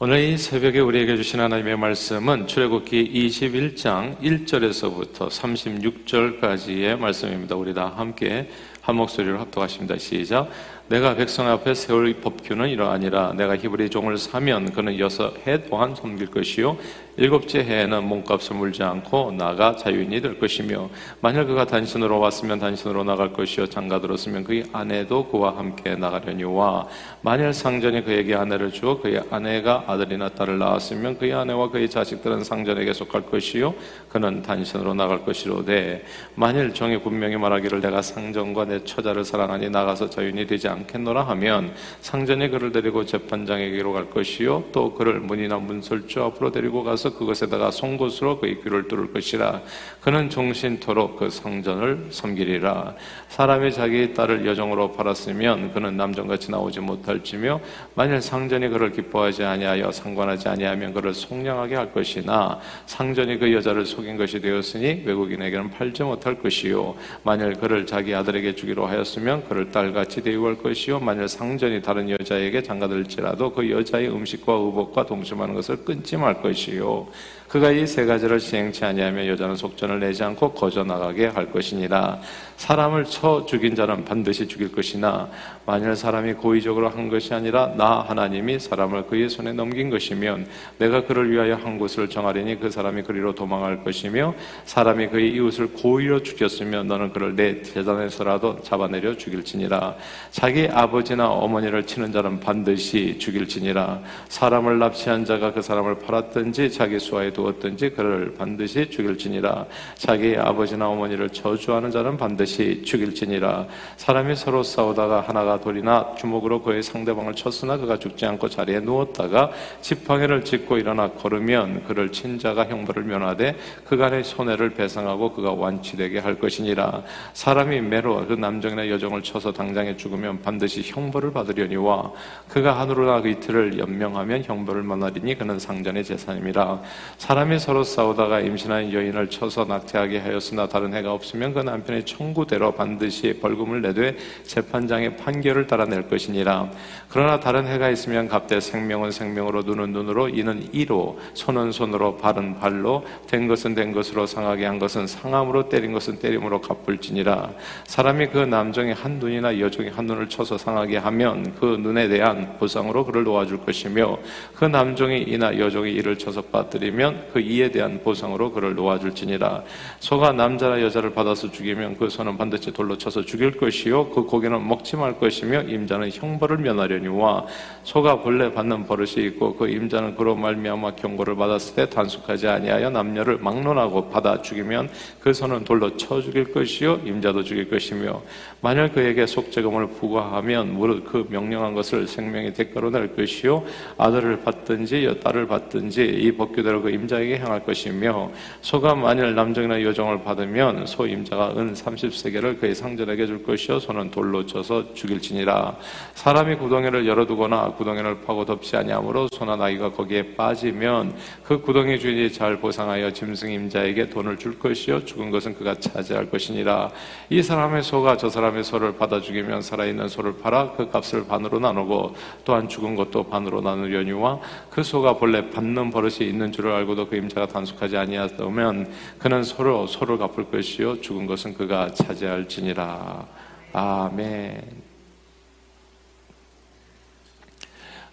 오늘 이 새벽에 우리에게 주신 하나님의 말씀은 출애굽기 21장 1절에서부터 36절까지의 말씀입니다. 우리 다 함께 한 목소리로 합독하십니다. 시작. 내가 백성 앞에 세울 법규는 이러하니라 내가 히브리 종을 사면 그는 여섯 해 동안 섬길 것이요 일곱째 해에는 몸값을 물지 않고 나가 자유인이 될 것이며 만일 그가 단신으로 왔으면 단신으로 나갈 것이요 장가 들었으면 그의 아내도 그와 함께 나가려니와 만일 상전이 그에게 아내를 주어 그의 아내가 아들이나 딸을 낳았으면 그의 아내와 그의 자식들은 상전에게 속할 것이요 그는 단신으로 나갈 것이로되 만일 종이 분명히 말하기를 내가 상전과 내 처자를 사랑하니 나가서 자유인이 되지 않겠노라 하면 상전이 그를 데리고 재판장에게로 갈 것이요. 또 그를 문이나 문설주 앞으로 데리고 가서 그것에다가 송곳으로 그의 귀를 뚫을 것이라. 그는 종신토록 그 상전을 섬기리라. 사람이 자기 딸을 여정으로 팔았으면 그는 남정같이 나오지 못할지며 만일 상전이 그를 기뻐하지 아니하여 상관하지 아니하면 그를 속량하게 할 것이나 상전이 그 여자를 속인 것이 되었으니 외국인에게는 팔지 못할 것이요. 만일 그를 자기 아들에게 주기 로 하였으면 그를 딸같이 대우할 것이요. 만일 상전이 다른 여자에게 장가들지라도 그 여자의 음식과 의복과 동심하는 것을 끊지 말 것이요 그가 이 세 가지를 시행치 아니하면 여자는 속전을 내지 않고 거저 나가게 할 것이니라. 사람을 쳐 죽인 자는 반드시 죽일 것이나 만일 사람이 고의적으로 한 것이 아니라 나 하나님이 사람을 그의 손에 넘긴 것이면 내가 그를 위하여 한 곳을 정하리니 그 사람이 그리로 도망할 것이며 사람이 그의 이웃을 고의로 죽였으면 너는 그를 내 재단에서라도 잡아내려 죽일지니라. 자기 아버지나 어머니를 치는 자는 반드시 죽일지니라. 사람을 납치한 자가 그 사람을 팔았든지 자기 수하에 두었든지 그를 반드시 죽일지니라. 자기 아버지나 어머니를 저주하는 자는 반드시 죽일지니라. 사람이 서로 싸우다가 하나가 돌이나 주먹으로 그의 상대방을 쳤으나 그가 죽지 않고 자리에 누웠다가 지팡이를 짚고 일어나 걸으면 그를 친 자가 형벌을 면하되 그간의 손해를 배상하고 그가 완치되게 할 것이니라. 사람이 매로 그 남정이나 여정을 쳐서 당장에 죽으면 반드시 형벌을 받으려니와 그가 하늘로나 그 이틀을 연명하면 형벌을 만나리니 그는 상전의 재산입니다 사람이 서로 싸우다가 임신한 여인을 쳐서 낙태하게 하였으나 다른 해가 없으면 그 남편의 청구대로 반드시 벌금을 내되 재판장의 판결을 따라 낼 것이니라. 그러나 다른 해가 있으면 갑대 생명은 생명으로 눈은 눈으로 이는 이로 손은 손으로 발은 발로 된 것은 된 것으로 상하게 한 것은 상함으로 때린 것은 때림으로 갚을지니라. 사람이 그 남정의 한 눈이나 여종의 한 눈을 쳐서 상하게 하면 그 눈에 대한 보상으로 그를 놓아줄 것이며 그 남종이 이나 여종이 이를 쳐서 빠뜨리면 그 이에 대한 보상으로 그를 놓아줄지니라. 소가 남자나 여자를 받아서 죽이면 그 소는 반드시 돌로 쳐서 죽일 것이요. 그 고기는 먹지 말 것이며 임자는 형벌을 면하려니와 소가 본래 받는 버릇이 있고 그 임자는 그로 말미암아 경고를 받았을 때 단속하지 아니하여 남녀를 막론하고 받아 죽이면 그 소는 돌로 쳐 죽일 것이요. 임자도 죽일 것이며 만일 그에게 속죄금을 부과하면 무릇 그 명령한 것을 생명의 대가로 낼 것이요. 아들을 받든지 딸을 받든지 이 법규대로 그 임자 에게 향할 것이며 소가 만일 남정이나 여정을 받으면 소 임자가 은 30세계를 그의 상전에게 줄 것이요 소는 돌로 쳐서 죽일지니라. 사람이 구덩이를 열어두거나 구덩이를 파고 덮지 아니하므로 소나 나이가 거기에 빠지면 그 구덩이 주인이 잘 보상하여 짐승 임자에게 돈을 줄 것이요 죽은 것은 그가 차지할 것이니라. 이 사람의 소가 저 사람의 소를 받아 죽이면 살아있는 소를 팔아 그 값을 반으로 나누고 또한 죽은 것도 반으로 나누려니와 그 소가 본래 받는 버릇이 있는 줄을 알고 도 그 임자가 단속하지 아니하다면 그는 서로 소를 갚을 것이요 죽은 것은 그가 차지할지니라. 아멘.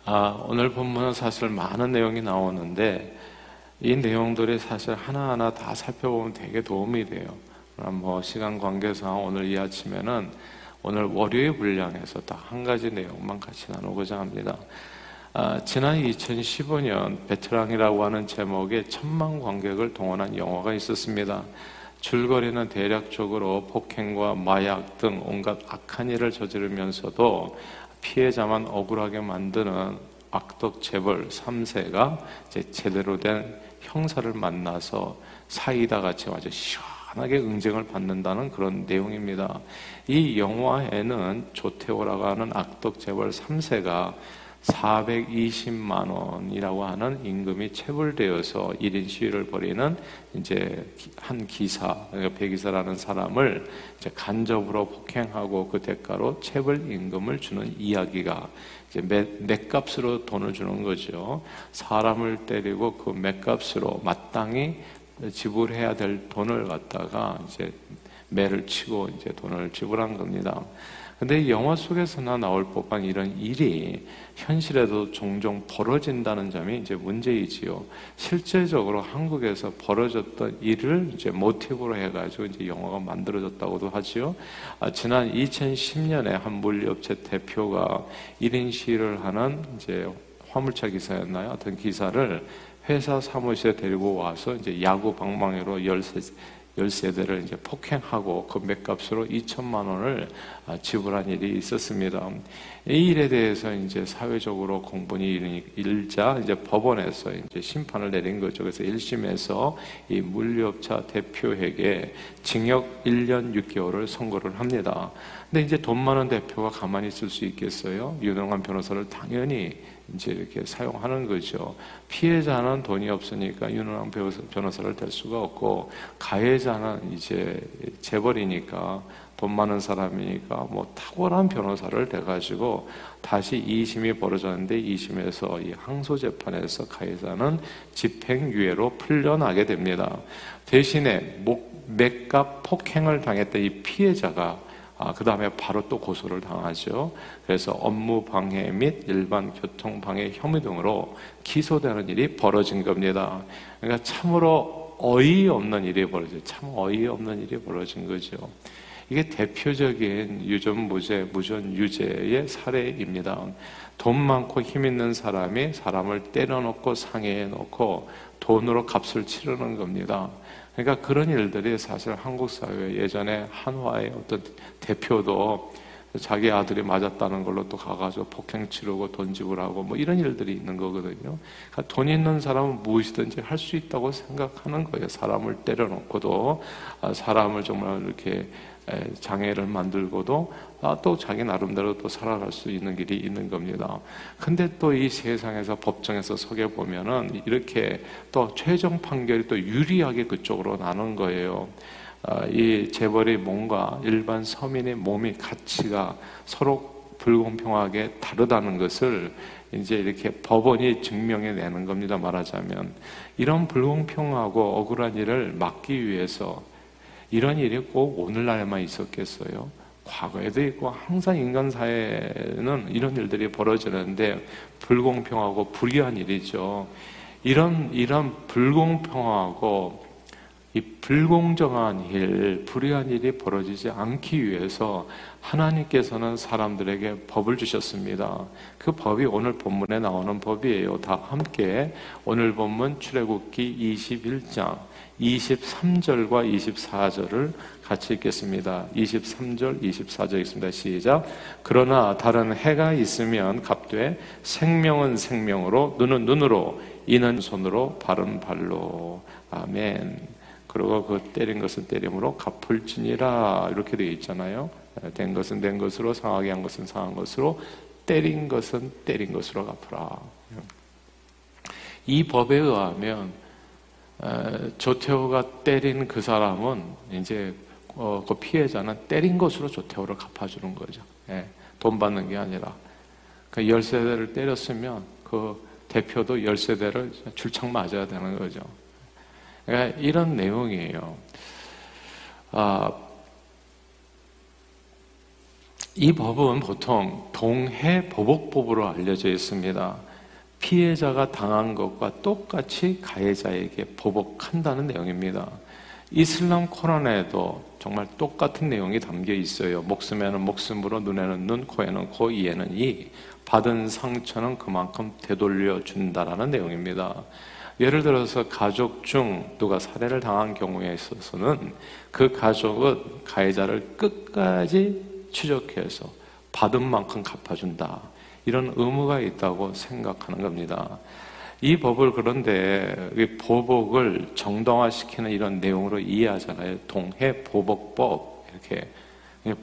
아, 오늘 본문은 사실 많은 내용이 나오는데 이 내용들이 사실 하나하나 다 살펴보면 되게 도움이 돼요. 뭐 시간 관계상 오늘 이 아침에는 오늘 월요일 분량에서 딱 한 가지 내용만 같이 나누고자 합니다. 아, 지난 2015년 베테랑이라고 하는 제목의 천만 관객을 동원한 영화가 있었습니다. 줄거리는 대략적으로 폭행과 마약 등 온갖 악한 일을 저지르면서도 피해자만 억울하게 만드는 악덕 재벌 3세가 제대로 된 형사를 만나서 사이다 같이 아주 시원하게 응징을 받는다는 그런 내용입니다. 이 영화에는 조태호라고 하는 악덕 재벌 3세가 420만 원이라고 하는 임금이 체불되어서 1인 시위를 벌이는 이제 한 기사, 그러니까 배기사라는 사람을 이제 간접으로 폭행하고 그 대가로 체불 임금을 주는 이야기가 이제 맷값으로 돈을 주는 거죠. 사람을 때리고 그 맷값으로 마땅히 지불해야 될 돈을 갖다가 이제 매를 치고 이제 돈을 지불한 겁니다. 근데 영화 속에서나 나올 법한 이런 일이 현실에도 종종 벌어진다는 점이 이제 문제이지요. 실제적으로 한국에서 벌어졌던 일을 이제 모티브로 해가지고 이제 영화가 만들어졌다고도 하지요. 아, 지난 2010년에 한 물리업체 대표가 1인 시위를 하는 이제 화물차 기사였나요? 어떤 기사를 회사 사무실에 데리고 와서 이제 야구 방망이로 열 세 열세대를 이제 폭행하고 그 맥값으로 2천만 원을 아, 지불한 일이 있었습니다. 이 일에 대해서 이제 사회적으로 공분이 일자 이제 법원에서 이제 심판을 내린 거죠. 그래서 1심에서 이 물류업차 대표에게 징역 1년 6개월을 선고를 합니다. 근데 이제 돈 많은 대표가 가만히 있을 수 있겠어요? 유능한 변호사를 당연히 이제 이렇게 사용하는 거죠. 피해자는 돈이 없으니까 유능한 변호사를 댈 수가 없고 가해자는 이제 재벌이니까 돈 많은 사람이니까 뭐 탁월한 변호사를 대가지고 다시 2심이 벌어졌는데 2심에서 이 항소 재판에서 가해자는 집행유예로 풀려나게 됩니다. 대신에 목, 맥값 폭행을 당했던 이 피해자가 아, 그 다음에 바로 또 고소를 당하죠. 그래서 업무 방해 및 일반 교통 방해 혐의 등으로 기소되는 일이 벌어진 겁니다. 그러니까 참으로 어이없는 일이 벌어져. 참 어이없는 일이 벌어진 거죠. 이게 대표적인 유전 무죄, 무전 유죄의 사례입니다. 돈 많고 힘 있는 사람이 사람을 때려놓고 상해해 놓고 돈으로 값을 치르는 겁니다. 그러니까 그런 일들이 사실 한국 사회 예전에 한화의 어떤 대표도 자기 아들이 맞았다는 걸로 또 가가지고 폭행 치르고 돈 지불하고 뭐 이런 일들이 있는 거거든요. 그러니까 돈 있는 사람은 무엇이든지 할 수 있다고 생각하는 거예요. 사람을 때려놓고도 아, 사람을 정말 이렇게 장애를 만들고도 아, 또 자기 나름대로 또 살아갈 수 있는 길이 있는 겁니다. 근데 또 이 세상에서 법정에서 서게 보면은 이렇게 또 최종 판결이 또 유리하게 그쪽으로 나는 거예요. 아, 이 재벌이 뭔가 일반 서민의 몸의 가치가 서로 불공평하게 다르다는 것을 이제 이렇게 법원이 증명해 내는 겁니다. 말하자면 이런 불공평하고 억울한 일을 막기 위해서 이런 일이 꼭 오늘날에만 있었겠어요? 과거에도 있고 항상 인간 사회는 이런 일들이 벌어지는데 불공평하고 불의한 일이죠. 이런 이런 불공평하고 이 불공정한 일, 불의한 일이 벌어지지 않기 위해서 하나님께서는 사람들에게 법을 주셨습니다. 그 법이 오늘 본문에 나오는 법이에요. 다 함께 오늘 본문 출애굽기 21장 23절과 24절을 같이 읽겠습니다. 23절, 24절 읽습니다. 시작. 그러나 다른 해가 있으면 갑되 생명은 생명으로 눈은 눈으로 이는 손으로 발은 발로 아멘. 그리고 그 때린 것은 때림으로 갚을지니라 이렇게 되어 있잖아요. 된 것은 된 것으로 상하게 한 것은 상한 것으로 때린 것은 때린 것으로 갚으라. 이 법에 의하면 조태호가 때린 그 사람은 이제 어, 그 피해자는 때린 것으로 조태호를 갚아주는 거죠. 예, 돈 받는 게 아니라 그 열세대를 때렸으면 그 대표도 열세대를 줄창 맞아야 되는 거죠. 그러니까 이런 내용이에요. 아, 이 법은 보통 동해 보복법으로 알려져 있습니다. 피해자가 당한 것과 똑같이 가해자에게 보복한다는 내용입니다. 이슬람 코란에도 정말 똑같은 내용이 담겨 있어요. 목숨에는 목숨으로, 눈에는 눈, 코에는 코, 이에는 이. 받은 상처는 그만큼 되돌려 준다라는 내용입니다. 예를 들어서 가족 중 누가 살해를 당한 경우에 있어서는 그 가족은 가해자를 끝까지 추적해서 받은 만큼 갚아준다. 이런 의무가 있다고 생각하는 겁니다. 이 법을 그런데 보복을 정당화시키는 이런 내용으로 이해하잖아요. 동해 보복법 이렇게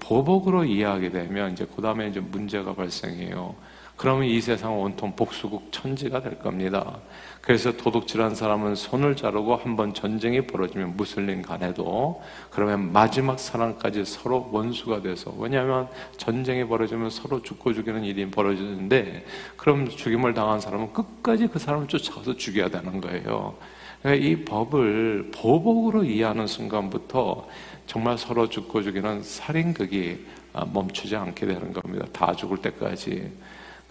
보복으로 이해하게 되면 이제 그 다음에 이제 문제가 발생해요. 그러면 이 세상은 온통 복수국 천지가 될 겁니다. 그래서 도둑질한 사람은 손을 자르고 한번 전쟁이 벌어지면 무슬림 간에도 그러면 마지막 사랑까지 서로 원수가 돼서 왜냐하면 전쟁이 벌어지면 서로 죽고 죽이는 일이 벌어지는데 그럼 죽임을 당한 사람은 끝까지 그 사람을 쫓아가서 죽여야 되는 거예요. 그러니까 이 법을 보복으로 이해하는 순간부터 정말 서로 죽고 죽이는 살인극이 멈추지 않게 되는 겁니다. 다 죽을 때까지.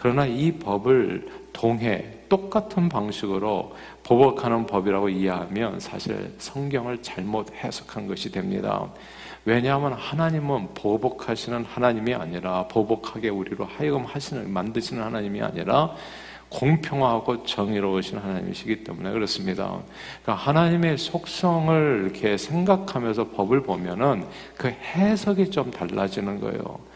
그러나 이 법을 동해 똑같은 방식으로 보복하는 법이라고 이해하면 사실 성경을 잘못 해석한 것이 됩니다. 왜냐하면 하나님은 보복하시는 하나님이 아니라 보복하게 우리로 하여금 하시는 만드시는 하나님이 아니라 공평하고 정의로우신 하나님이시기 때문에 그렇습니다. 그러니까 하나님의 속성을 이렇게 생각하면서 법을 보면은 그 해석이 좀 달라지는 거예요.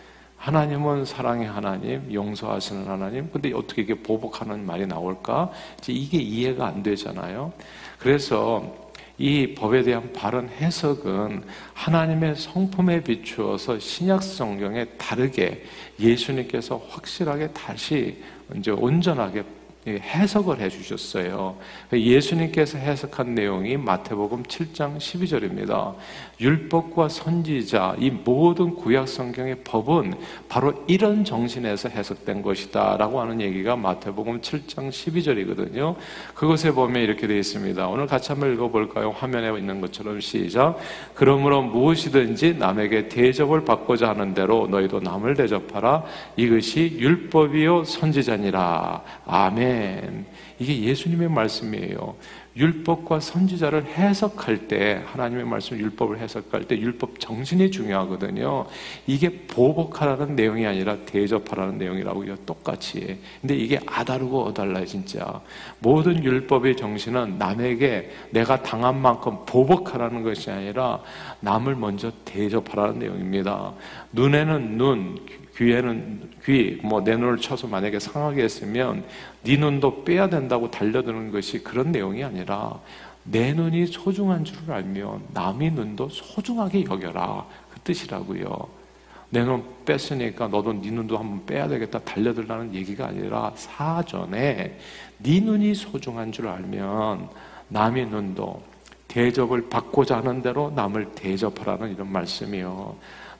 하나님은 사랑의 하나님, 용서하시는 하나님. 근데 어떻게 이게 보복하는 말이 나올까? 이제 이게 이해가 안 되잖아요. 그래서 이 법에 대한 바른 해석은 하나님의 성품에 비추어서 신약 성경에 다르게 예수님께서 확실하게 다시 이제 온전하게 해석을 해 주셨어요. 예수님께서 해석한 내용이 마태복음 7장 12절입니다. 율법과 선지자, 이 모든 구약 성경의 법은 바로 이런 정신에서 해석된 것이다. 라고 하는 얘기가 마태복음 7장 12절이거든요. 그것에 보면 이렇게 되어 있습니다. 오늘 같이 한번 읽어볼까요? 화면에 있는 것처럼 시작. 그러므로 무엇이든지 남에게 대접을 받고자 하는 대로 너희도 남을 대접하라. 이것이 율법이요 선지자니라. 아멘. 아멘. 이게 예수님의 말씀이에요. 율법과 선지자를 해석할 때 하나님의 말씀 율법을 해석할 때 율법 정신이 중요하거든요. 이게 보복하라는 내용이 아니라 대접하라는 내용이라고요. 똑같이. 근데 이게 아다르고 어달라요, 진짜. 모든 율법의 정신은 남에게 내가 당한 만큼 보복하라는 것이 아니라 남을 먼저 대접하라는 내용입니다. 눈에는 눈, 귀에는 귀, 뭐 내 눈을 쳐서 만약에 상하게 했으면 네 눈도 빼야 된다고 달려드는 것이 그런 내용이 아니라 내 눈이 소중한 줄을 알면 남의 눈도 소중하게 여겨라 그 뜻이라고요. 내 눈 뺐으니까 너도 네 눈도 한번 빼야 되겠다 달려들라는 얘기가 아니라 사전에 네 눈이 소중한 줄 알면 남의 눈도 대접을 받고자 하는 대로 남을 대접하라는 이런 말씀이요.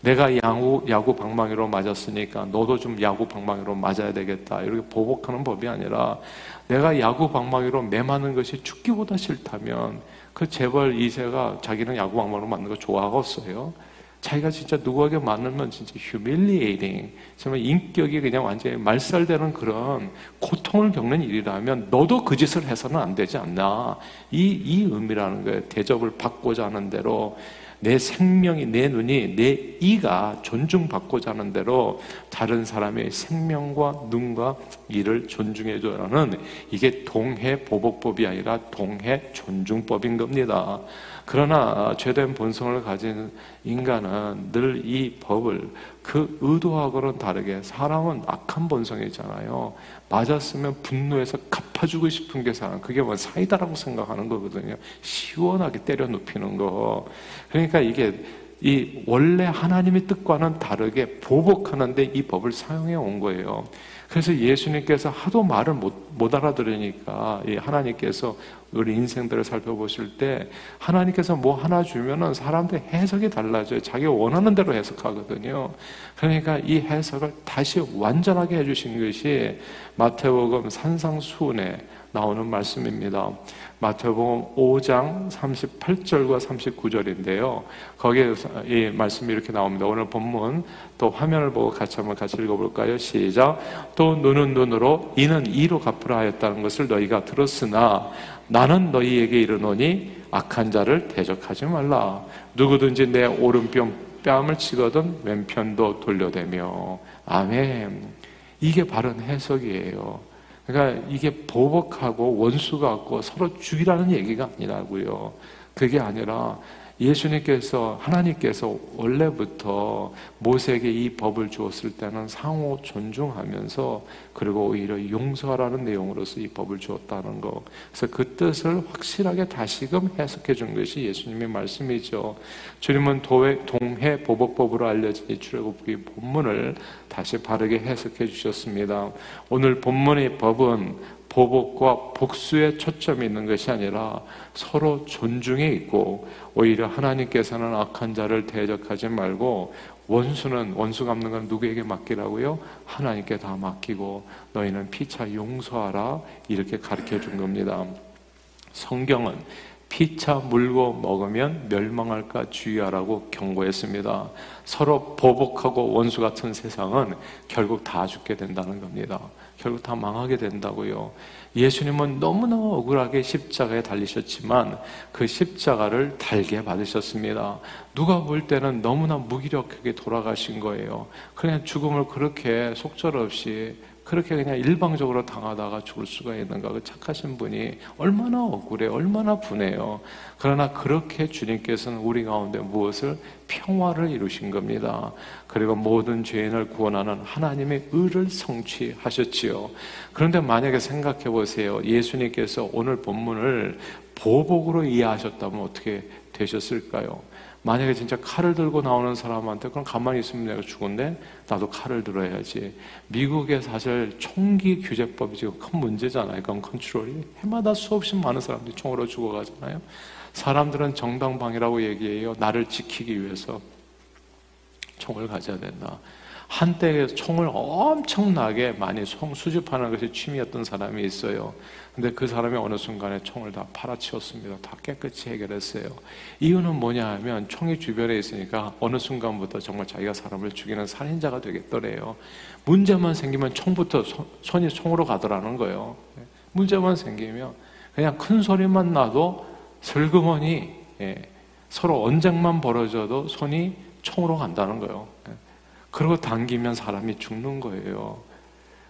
내가 야구, 야구 방망이로 맞았으니까 너도 좀 야구 방망이로 맞아야 되겠다. 이렇게 보복하는 법이 아니라 내가 야구 방망이로 매 맞는 것이 죽기보다 싫다면 그 재벌 2세가 자기는 야구 방망이로 맞는 거 좋아하겠어요? 자기가 진짜 누구에게 맞으면 진짜 humiliating, 정말 인격이 그냥 완전히 말살되는 그런 고통을 겪는 일이라면 너도 그 짓을 해서는 안 되지 않나. 이, 이 의미라는 거예요. 대접을 받고자 하는 대로 내 생명이, 내 눈이, 내 이가 존중받고자 하는 대로 다른 사람의 생명과 눈과 이를 존중해줘라는 이게 동해 보복법이 아니라 동해 존중법인 겁니다. 그러나 죄된 본성을 가진 인간은 늘 이 법을 그 의도하고는 다르게 사람은 악한 본성이잖아요. 맞았으면 분노해서 갚아주고 싶은 게 사람. 그게 뭐 사이다라고 생각하는 거거든요. 시원하게 때려 눕히는 거. 그러니까 이게 이 원래 하나님의 뜻과는 다르게 보복하는데 이 법을 사용해 온 거예요. 그래서 예수님께서 하도 말을 못, 못 알아들으니까 하나님께서 우리 인생들을 살펴보실 때 하나님께서 뭐 하나 주면은 사람들 해석이 달라져요. 자기 원하는 대로 해석하거든요. 그러니까 이 해석을 다시 완전하게 해주신 것이 마태복음 산상수훈에 나오는 말씀입니다. 마태복음 5장 38절과 39절인데요. 거기에 이 말씀이 이렇게 나옵니다. 오늘 본문 또 화면을 보고 같이 한번 같이 읽어볼까요? 시작. 또 눈은 눈으로 이는 이로 갚으라 하였다는 것을 너희가 들었으나 나는 너희에게 이르노니 악한 자를 대적하지 말라. 누구든지 내 오른뺨 뺨을 치거든 왼편도 돌려대며 아멘. 이게 바른 해석이에요. 그러니까 이게 보복하고 원수 같고 서로 죽이라는 얘기가 아니라고요. 그게 아니라 예수님께서 하나님께서 원래부터 모세에게 이 법을 주었을 때는 상호 존중하면서 그리고 오히려 용서하라는 내용으로서 이 법을 주었다는 거. 그래서 그 뜻을 확실하게 다시금 해석해 준 것이 예수님의 말씀이죠. 주님은 도회, 동해 보복법으로 알려진 이 출애굽기 본문을 다시 바르게 해석해 주셨습니다. 오늘 본문의 법은 보복과 복수에 초점이 있는 것이 아니라 서로 존중해 있고 오히려 하나님께서는 악한 자를 대적하지 말고 원수는 원수 갚는 건 누구에게 맡기라고요? 하나님께 다 맡기고 너희는 피차 용서하라 이렇게 가르쳐 준 겁니다. 성경은 피차 물고 먹으면 멸망할까 주의하라고 경고했습니다. 서로 보복하고 원수 같은 세상은 결국 다 죽게 된다는 겁니다. 결국 다 망하게 된다고요. 예수님은 너무나 억울하게 십자가에 달리셨지만 그 십자가를 달게 받으셨습니다. 누가 볼 때는 너무나 무기력하게 돌아가신 거예요. 그냥 죽음을 그렇게 속절없이 그렇게 그냥 일방적으로 당하다가 죽을 수가 있는가. 그 착하신 분이 얼마나 억울해, 얼마나 분해요. 그러나 그렇게 주님께서는 우리 가운데 무엇을 평화를 이루신 겁니다. 그리고 모든 죄인을 구원하는 하나님의 의를 성취하셨지요. 그런데 만약에 생각해 보세요. 예수님께서 오늘 본문을 보복으로 이해하셨다면 어떻게 되셨을까요? 만약에 진짜 칼을 들고 나오는 사람한테 그럼 가만히 있으면 내가 죽은데 나도 칼을 들어야지. 미국의 사실 총기 규제법이 지금 큰 문제잖아요. 건 컨트롤이 해마다 수없이 많은 사람들이 총으로 죽어가잖아요. 사람들은 정당방위라고 얘기해요. 나를 지키기 위해서 총을 가져야 된다. 한때 총을 엄청나게 많이 수집하는 것이 취미였던 사람이 있어요. 근데 그 사람이 어느 순간에 총을 다 팔아치웠습니다. 다 깨끗이 해결했어요. 이유는 뭐냐 하면 총이 주변에 있으니까 어느 순간부터 정말 자기가 사람을 죽이는 살인자가 되겠더래요. 문제만 생기면 총부터 손이 총으로 가더라는 거예요. 문제만 생기면 그냥 큰 소리만 나도 슬그머니 예, 서로 언쟁만 벌어져도 손이 총으로 간다는 거예요. 예. 그리고 당기면 사람이 죽는 거예요.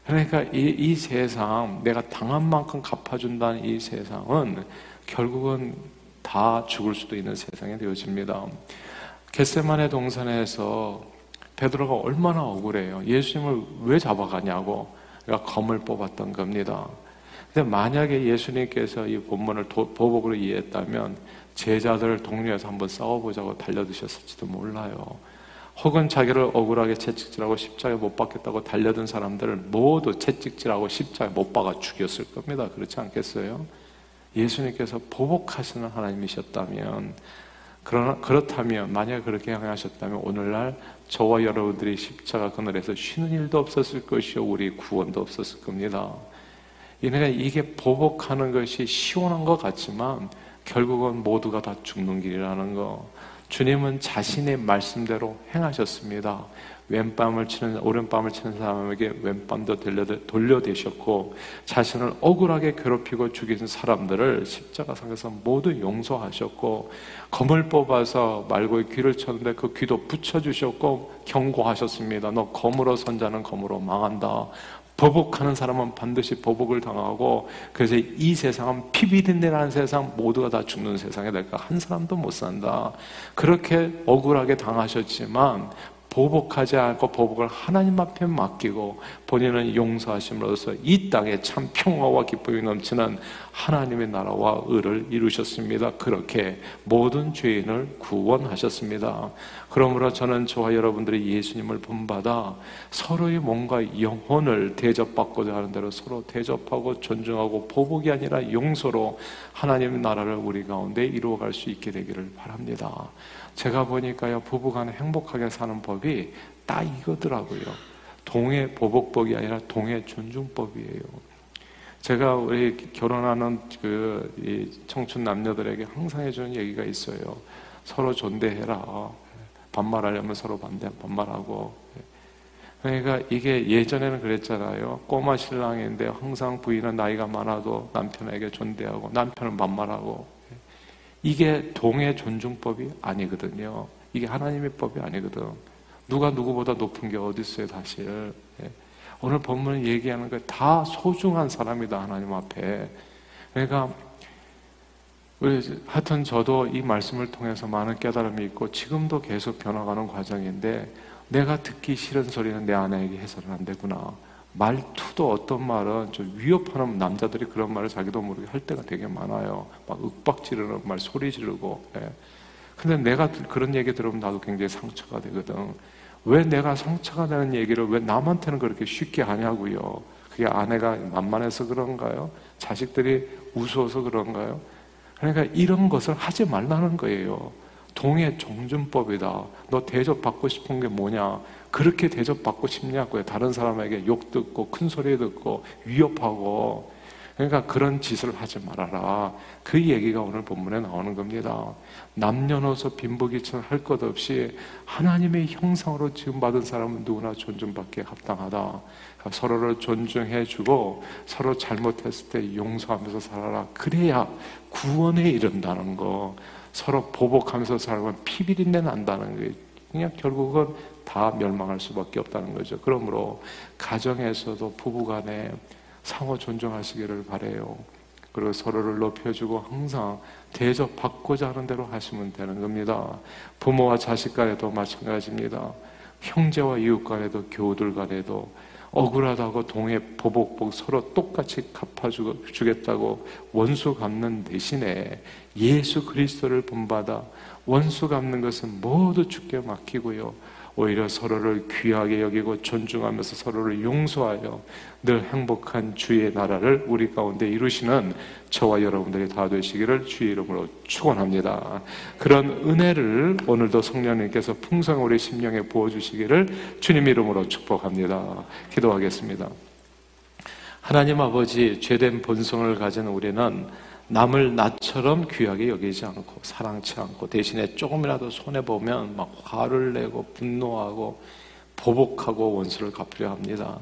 그러니까 이, 이 세상, 내가 당한 만큼 갚아준다는 이 세상은 결국은 다 죽을 수도 있는 세상이 되어집니다. 겟세만의 동산에서 베드로가 얼마나 억울해요. 예수님을 왜 잡아가냐고 그러니까 검을 뽑았던 겁니다. 근데 만약에 예수님께서 이 본문을 도, 보복으로 이해했다면 제자들을 동료에서 한번 싸워보자고 달려드셨을지도 몰라요. 혹은 자기를 억울하게 채찍질하고 십자가에 못 박겠다고 달려든 사람들을 모두 채찍질하고 십자가에 못 박아 죽였을 겁니다. 그렇지 않겠어요? 예수님께서 보복하시는 하나님이셨다면 그러나 그렇다면 만약 그렇게 행하셨다면 오늘날 저와 여러분들이 십자가 그늘에서 쉬는 일도 없었을 것이요 우리 구원도 없었을 겁니다. 그러니까 이게 보복하는 것이 시원한 것 같지만 결국은 모두가 다 죽는 길이라는 거. 주님은 자신의 말씀대로 행하셨습니다. 왼밤을 치는 오른밤을 치는 사람에게 왼밤도 돌려 대셨고 자신을 억울하게 괴롭히고 죽인 사람들을 십자가상에서 모두 용서하셨고 검을 뽑아서 말고의 귀를 쳤는데 그 귀도 붙여 주셨고 경고하셨습니다. 너 검으로 선자는 검으로 망한다. 보복하는 사람은 반드시 보복을 당하고 그래서 이 세상은 피비린내라는 세상 모두가 다 죽는 세상이 될까 한 사람도 못 산다. 그렇게 억울하게 당하셨지만 보복하지 않고 보복을 하나님 앞에 맡기고 본인은 용서하심으로써 이 땅에 참 평화와 기쁨이 넘치는 하나님의 나라와 의를 이루셨습니다. 그렇게 모든 죄인을 구원하셨습니다. 그러므로 저는 저와 여러분들이 예수님을 본받아 서로의 뭔가 영혼을 대접받고자 하는 대로 서로 대접하고 존중하고 보복이 아니라 용서로 하나님의 나라를 우리 가운데 이루어갈 수 있게 되기를 바랍니다. 제가 보니까요, 부부간에 행복하게 사는 법이 딱 이거더라고요. 동해 보복법이 아니라 동해 존중법이에요. 제가 우리 결혼하는 그 청춘 남녀들에게 항상 해주는 얘기가 있어요. 서로 존대해라. 반말하려면 서로 반대, 반말하고. 그러니까 이게 예전에는 그랬잖아요. 꼬마 신랑인데 항상 부인은 나이가 많아도 남편에게 존대하고 남편은 반말하고 이게 동의 존중법이 아니거든요. 이게 하나님의 법이 아니거든. 누가 누구보다 높은 게 어디 있어요, 사실. 예. 오늘 본문 얘기하는 거 다 소중한 사람이다, 하나님 앞에. 그러니까 우리 하여튼 저도 이 말씀을 통해서 많은 깨달음이 있고 지금도 계속 변화가는 과정인데 내가 듣기 싫은 소리는 내 아내에게 해서는 안 되구나. 말투도 어떤 말은 좀 위협하는 남자들이 그런 말을 자기도 모르게 할 때가 되게 많아요. 막 윽박 지르는 말, 소리 지르고. 예. 근데 내가 그런 얘기 들으면 나도 굉장히 상처가 되거든. 왜 내가 상처가 되는 얘기를 왜 남한테는 그렇게 쉽게 하냐고요. 그게 아내가 만만해서 그런가요? 자식들이 우스워서 그런가요? 그러니까 이런 것을 하지 말라는 거예요. 동해 종준법이다. 너 대접 받고 싶은 게 뭐냐? 그렇게 대접받고 싶냐고요. 다른 사람에게 욕 듣고 큰 소리 듣고 위협하고 그러니까 그런 짓을 하지 말아라. 그 얘기가 오늘 본문에 나오는 겁니다. 남녀노소 빈부귀천 할 것 없이 하나님의 형상으로 지음받은 사람은 누구나 존중받기에 합당하다. 그러니까 서로를 존중해주고 서로 잘못했을 때 용서하면서 살아라. 그래야 구원에 이른다는 거. 서로 보복하면서 살면 피비린내 난다는 거예요. 그냥 결국은 다 멸망할 수밖에 없다는 거죠. 그러므로 가정에서도 부부간에 상호 존중하시기를 바래요. 그리고 서로를 높여주고 항상 대접받고자 하는 대로 하시면 되는 겁니다. 부모와 자식 간에도 마찬가지입니다. 형제와 이웃 간에도 교우들 간에도 억울하다고 동해 보복복 서로 똑같이 갚아주겠다고 원수 갚는 대신에 예수 그리스도를 본받아 원수 갚는 것은 모두 주께 맡기고요. 오히려 서로를 귀하게 여기고 존중하면서 서로를 용서하여 늘 행복한 주의 나라를 우리 가운데 이루시는 저와 여러분들이 다 되시기를 주의 이름으로 축원합니다. 그런 은혜를 오늘도 성령님께서 풍성히 우리 심령에 부어 주시기를 주님 이름으로 축복합니다. 기도하겠습니다. 하나님 아버지 죄된 본성을 가진 우리는 남을 나처럼 귀하게 여기지 않고 사랑치 않고 대신에 조금이라도 손해 보면 막 화를 내고 분노하고 보복하고 원수를 갚으려 합니다.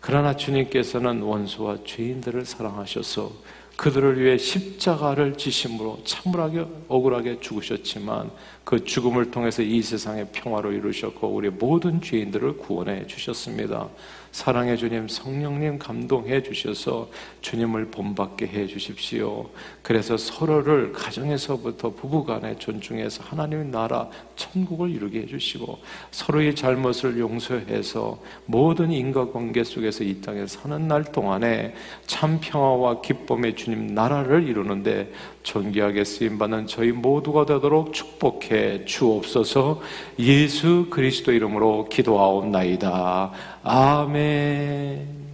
그러나 주님께서는 원수와 죄인들을 사랑하셔서 그들을 위해 십자가를 지심으로 참물하게 억울하게 죽으셨지만 그 죽음을 통해서 이 세상의 평화로 이루셨고 우리 모든 죄인들을 구원해 주셨습니다. 사랑해 주님, 성령님 감동해 주셔서 주님을 본받게 해 주십시오. 그래서 서로를 가정에서부터 부부간에 존중해서 하나님의 나라, 천국을 이루게 해 주시고 서로의 잘못을 용서해서 모든 인과관계 속에서 이 땅에 사는 날 동안에 참 평화와 기쁨의 주님 나라를 이루는데 존귀하게 쓰임받는 저희 모두가 되도록 축복해 주옵소서 예수 그리스도 이름으로 기도하옵나이다. 아멘.